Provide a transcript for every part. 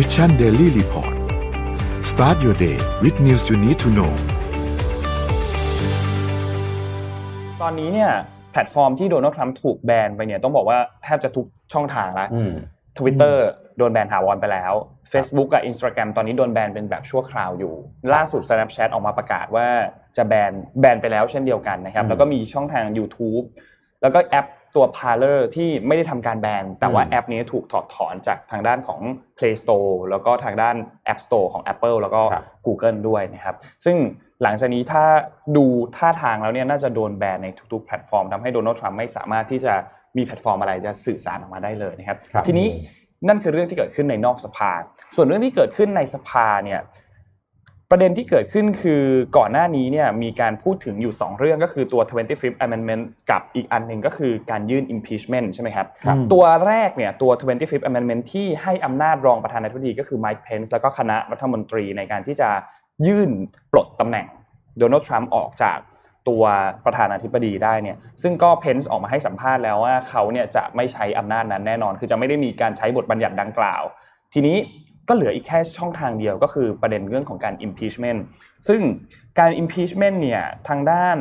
Mission Daily Report start your day with news you need to know ตอนนี้เนี่ยแพลตฟอร์มที่โดนัลด์ทรัมป์ถูกแบนไปเนี่ยต้องบอกว่าแทบจะทุกช่องทางแล้วทวิตเตอร์โดนแบนถาวรไปแล้ว Facebook กับ Instagram ตอนนี้โดนแบนเป็นแบบชั่วคราวอยู่ ล่าสุด Snapchat ออกมาประกาศว่าจะแบนแบนไปแล้วเช่นเดียวกันนะครับ แล้วก็มีช่องทาง YouTube แล้วก็แอป ตัว Parler ที่ไม่ได้ทำการแบนแต่ว่าแอปนี้ถูกถอดถอนจากทางด้านของ Play Store แล้วก็ทางด้าน App Store ของ Apple แล้วก็ Google ด้วยนะครับ ซึ่งหลังจากนี้ถ้าดูท่าทางแล้วเนี่ยน่าจะโดนแบนในทุกๆแพลตฟอร์มทำให้โดนัลด์ทรัมป์ไม่สามารถที่จะมีแพลตฟอร์มอะไรจะสื่อสารออกมาได้เลยนะครับ ทีนี้นั่นคือเรื่องที่เกิดขึ้นในนอกสภา ส่วนเรื่องที่เกิดขึ้นในสภาเนี่ย ประเด็นที่เกิดขึ้นคือก่อนหน้านี้เนี่ยมีการพูดถึงอยู่ 2 เรื่องก็คือตัว 25th Amendment กับอีกอันหนึ่งก็คือการยื่น impeachment ใช่ไหมครับ ตัวแรกเนี่ยตัว 25th Amendment ที่ให้อำนาจรองประธานาธิบดีก็คือ Mike Pence แล้วก็คณะรัฐมนตรีในการที่จะยื่นปลดตำแหน่งโดนัลด์ทรัมป์ออกจากตัวประธานาธิบดีได้เนี่ยซึ่งก็เพนส์ออกมาให้สัมภาษณ์แล้วว่าเขาเนี่ยจะไม่ใช้อำนาจนั้นแน่นอน คือจะไม่ได้มีการใช้บทบัญญัติดังกล่าว ทีนี้ ก็เหลืออีกแค่ช่องทางเดียวก็คือประเด็นเรื่องของการ impeachment ซึ่งการ impeachment เนี่ยทางด้าน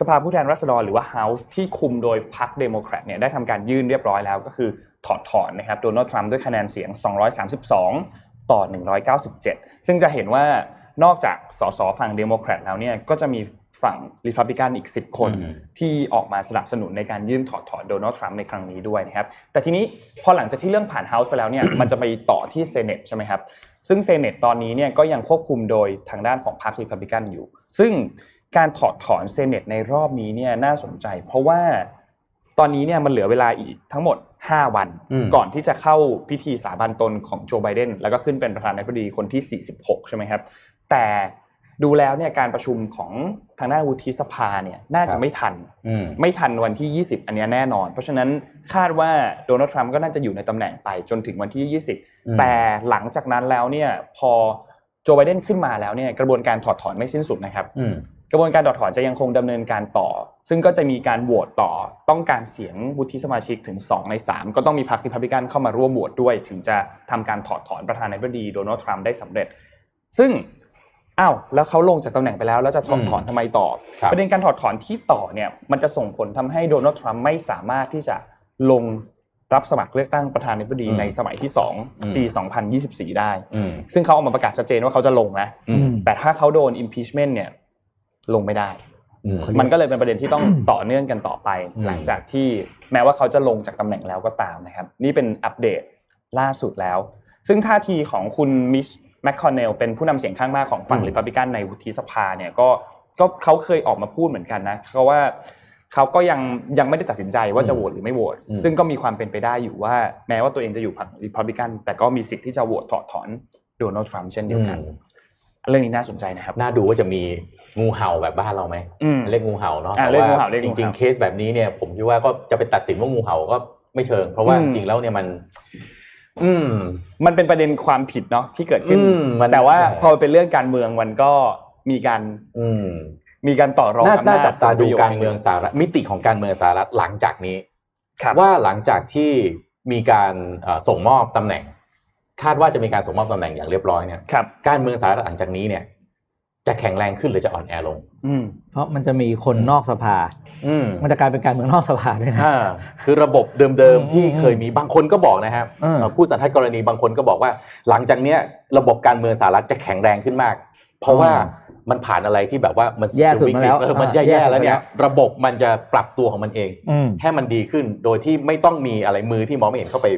สภาผู้แทนราษฎรหรือว่า House ที่คุมโดยพรรคเดโมแครตเนี่ยได้ทำการยื่นเรียบร้อยแล้วก็คือถอดถอนนะครับโดนัลด์ทรัมป์ด้วยคะแนนเสียง 232 ต่อ 197 ซึ่งจะเห็นว่านอกจากสสฝั่งเดโมแครตแล้วเนี่ยก็จะมี ฝั่งริพับลิกันอีก 10 คน ที่ออกมาสนับสนุนในการยื่นถอดถอนโดนัลด์ทรัมป์ในครั้งนี้ด้วยนะครับ แต่ทีนี้พอหลังจากที่เรื่องผ่าน House ไปแล้วเนี่ยมันจะไปต่อที่ Senate ใช่ไหมครับซึ่ง Senate ตอนนี้เนี่ยก็ยังควบคุมโดยทางด้านของพรรคริพับลิกันอยู่ ซึ่งการถอดถอนเซเนตในรอบนี้เนี่ยน่าสนใจ เพราะว่าตอนนี้เนี่ยมันเหลือเวลาอีกทั้งหมด 5 วัน ก่อนที่จะเข้าพิธีสาบานตนของโจไบเดนแล้วก็ขึ้นเป็นประธานาธิบดีคนที่ 46 ใช่ไหมครับ แต่ ดูแล้วเนี่ยการประชุมของทางด้านวุฒิสภาเนี่ยน่าจะไม่ทัน ไม่ทันวันที่ 20 อันนี้แน่นอน เพราะฉะนั้นคาดว่าโดนัลด์ทรัมป์ก็น่าจะอยู่ในตำแหน่งไปจนถึงวันที่ 20 แต่หลังจากนั้นแล้วเนี่ยพอโจไบเดนขึ้นมาแล้วเนี่ยกระบวนการถอดถอนไม่สิ้นสุดนะครับกระบวนการถอดถอนจะยังคงดำเนินการต่อ ซึ่งก็จะมีการโหวตต่อต้องการเสียงวุฒิสมาชิกถึง 2 ใน 3 ก็ต้องมีพรรคริพับลิกันเข้ามาร่วมโหวตด้วย ถึงจะทำการถอดถอนประธานาธิบดีโดนัลด์ทรัมป์ได้สำเร็จ ซึ่ง อ้าวแล้วเขาลงจากตำแหน่งไปแล้วแล้วจะถอดถอนทำไมต่อ ประเด็นการถอดถอนที่ต่อเนี่ยมันจะส่งผลทำให้โดนัลด์ทรัมป์ไม่สามารถที่จะลงรับสมัครเลือกตั้งประธานาธิบดีในสมัยที่2ปี 2024 ได้ ซึ่งเขาออกมาประกาศชัดเจนว่าเขาจะลงนะ แต่ถ้าเขาโดน impeachment เนี่ยลงไม่ได้ มันก็เลยเป็นประเด็นที่ต้องต่อเนื่องกันต่อไป หลังจากที่แม้ว่าเขาจะลงจากตำแหน่งแล้วก็ตามนะครับ นี่เป็นอัปเดตล่าสุดแล้ว ซึ่งท่าทีของคุณมิช แมคคอนเนลเป็นผู้นำเสียงข้างมากของฝั่งริพับลิกันในวุฒิสภาเนี่ยก็ก็เขาเคยออกมาพูดเหมือนกันนะเขาว่าเขาก็ยังยังไม่ได้ตัดสินใจว่าจะโหวตหรือไม่โหวตซึ่งก็มีความเป็นไปได้อยู่ว่า แม้ว่าตัวเองจะอยู่ฝั่งริพับลิกันแต่ก็มีสิทธิ์ที่จะโหวตถอดถอนโดนัลด์ทรัมป์เช่นเดียวกันเรื่องนี้น่าสนใจนะครับ น่าดูว่าจะมีงูเห่าแบบบ้านเราไหมเรียกงูเห่าเนาะแต่ว่าจริงๆเคสแบบนี้เนี่ย ผมคิดว่าก็จะไปตัดสินว่างูเห่าก็ไม่เชิง เพราะว่าจริงๆแล้วเนี่ยมัน อืมมันเป็นประเด็นความผิดเนาะที่เกิดขึ้นแต่ว่าพอเป็นเรื่องการเมืองมันก็มีการ อืมมีการต่อรองน่าจับตาดูการเมืองสหรัฐมิติของการเมืองสหรัฐหลังจากนี้ว่าหลังจากที่มีการส่งมอบตำแหน่ง คาดว่าจะมีการส่งมอบตำแหน่งอย่างเรียบร้อยเนี่ยการเมืองสหรัฐหลังจากนี้เนี่ย จะแข็งแรงขึ้นหรือจะอ่อนแอลง อืเพราะมันจะมีคนนอกสภา อืมันจะกลายเป็นการเมืองนอกสภาด้วยนะคือระบบเดิมๆที่เคยมีบางคนก็บอกนะครับผู้สันทัดกรณีบางคนก็บอกว่า หลังจากเนี้ยระบบการเมืองสหรัฐจะแข็งแรงขึ้นมาก เพราะว่ามันผ่านอะไรที่แบบว่ามันแย่สุดมาแล้วมันแย่ๆแล้วเนี่ย ระบบมันจะปรับตัวของมันเองให้มันดีขึ้นโดยที่ไม่ต้องมีอะไรมือที่มองไม่เห็นเข้าไป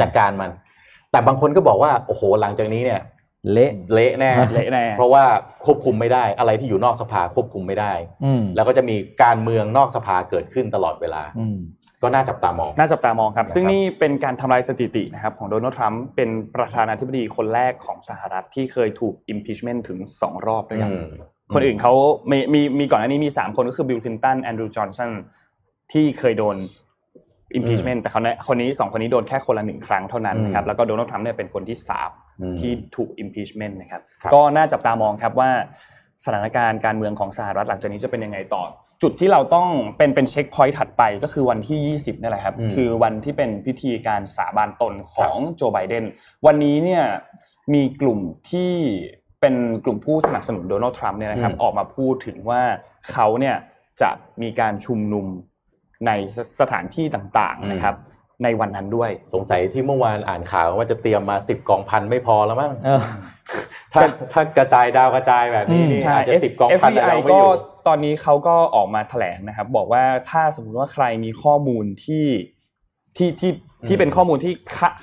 จัดการมัน แต่บางคนก็บอกว่าโอ้โหหลังจากนี้เนี่ย เละเละแน่เละแน่เพราะว่าควบคุมไม่ได้ อะไรที่อยู่นอกสภาควบคุมไม่ได้อืแล้วก็จะมีการเมืองนอกสภาเกิดขึ้นตลอดเวลาอืก็น่าจับตามองน่าจับตามองครับ ซึ่งนนี่เป็นการทำลายสถิตินะครับของโดนัลด์ทรัมป์เป็นประธานาธิบดีคนแรกของสหรัฐที่เคยถูก impeachment ถึงสองรอบด้วยกันคนอื่นเขามีมีมีก่อนหน้านี้มีสามคนก็คือบิลคลินตันแอนดรูว์จอห์นสันที่เคยโดน impeachment แต่เขาเนี่ยคนนี้สองคนนี้โดนแค่คนละหนึ่งครั้งเท่านั้นนะครับแล้วก็โดนัลด์ทรัมป์เนี่ยเป็นคนที่สามที่ถูก impeachment นะครับก็น่าจับตามองครับว่าสถานการณ์การเมืองของสหรัฐหลังจากนี้จะเป็นยังไงต่อ จุดที่เราต้องเป็นเป็นเช็คพอยต์ถัดไปก็คือวันที่ 20นี่แหละครับ คือวันที่เป็นพิธีการสาบานตนของโจไบเดนวันนี้เนี่ยมีกลุ่มที่เป็นกลุ่มผู้สนับสนุนโดนัลด์ทรัมป์เนี่ยนะครับออกมาพูดถึงว่าเขาเนี่ยจะมีการชุมนุม ในสถานที่ต่างๆนะครับ ในวันนั้นด้วย สงสัยที่เมื่อวานอ่านข่าวว่าจะเตรียมมาสิบกองพันไม่พอแล้วมั้งถ้าถ้ากระจายดาวกระจายแบบนี้นี่อาจจะสิบกองพันเราไม่อยู่ตอนนี้เขาก็ออกมาแถลงนะครับ บอกว่าถ้าสมมติว่าใครมีข้อมูลที่ที่ที่ที่เป็นข้อมูลที่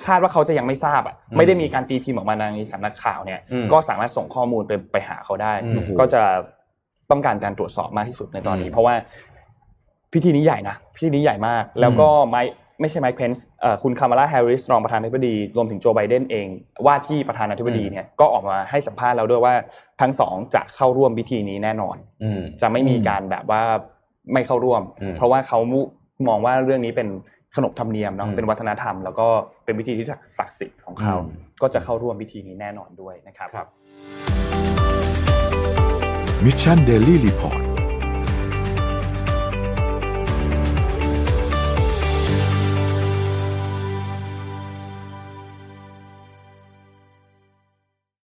คาดว่าเขาจะยังไม่ทราบอะไม่ได้มีการตีพิมพ์ออกมาในสำนักข่าวเนี่ย ก็สามารถส่งข้อมูลไปไปหาเขาได้ ก็จะต้องการการตรวจสอบมากที่สุดในตอนนี้ เพราะว่า พิธีนี้ใหญ่นะพิธีนี้ใหญ่มาก แล้วก็ไม่ไม่ใช่ไมค์เพนส์คุณคามาลาแฮร์ริสรองประธานาธิบดี รวมถึงโจไบเดนเอง ว่าที่ประธานาธิบดีเนี่ยก็ออกมาให้สัมภาษณ์แล้วด้วยว่าทั้งสองจะเข้าร่วมพิธีนี้แน่นอนจะไม่มีการแบบว่าไม่เข้าร่วม เพราะว่าเขามองว่าเรื่องนี้เป็นขนบธรรมเนียมเนาะเป็นวัฒนธรรม แล้วก็เป็นพิธีที่ศักดิ์สิทธิ์ของเขา ก็จะเข้าร่วมพิธีนี้แน่นอนด้วยนะครับ Mission Daily Report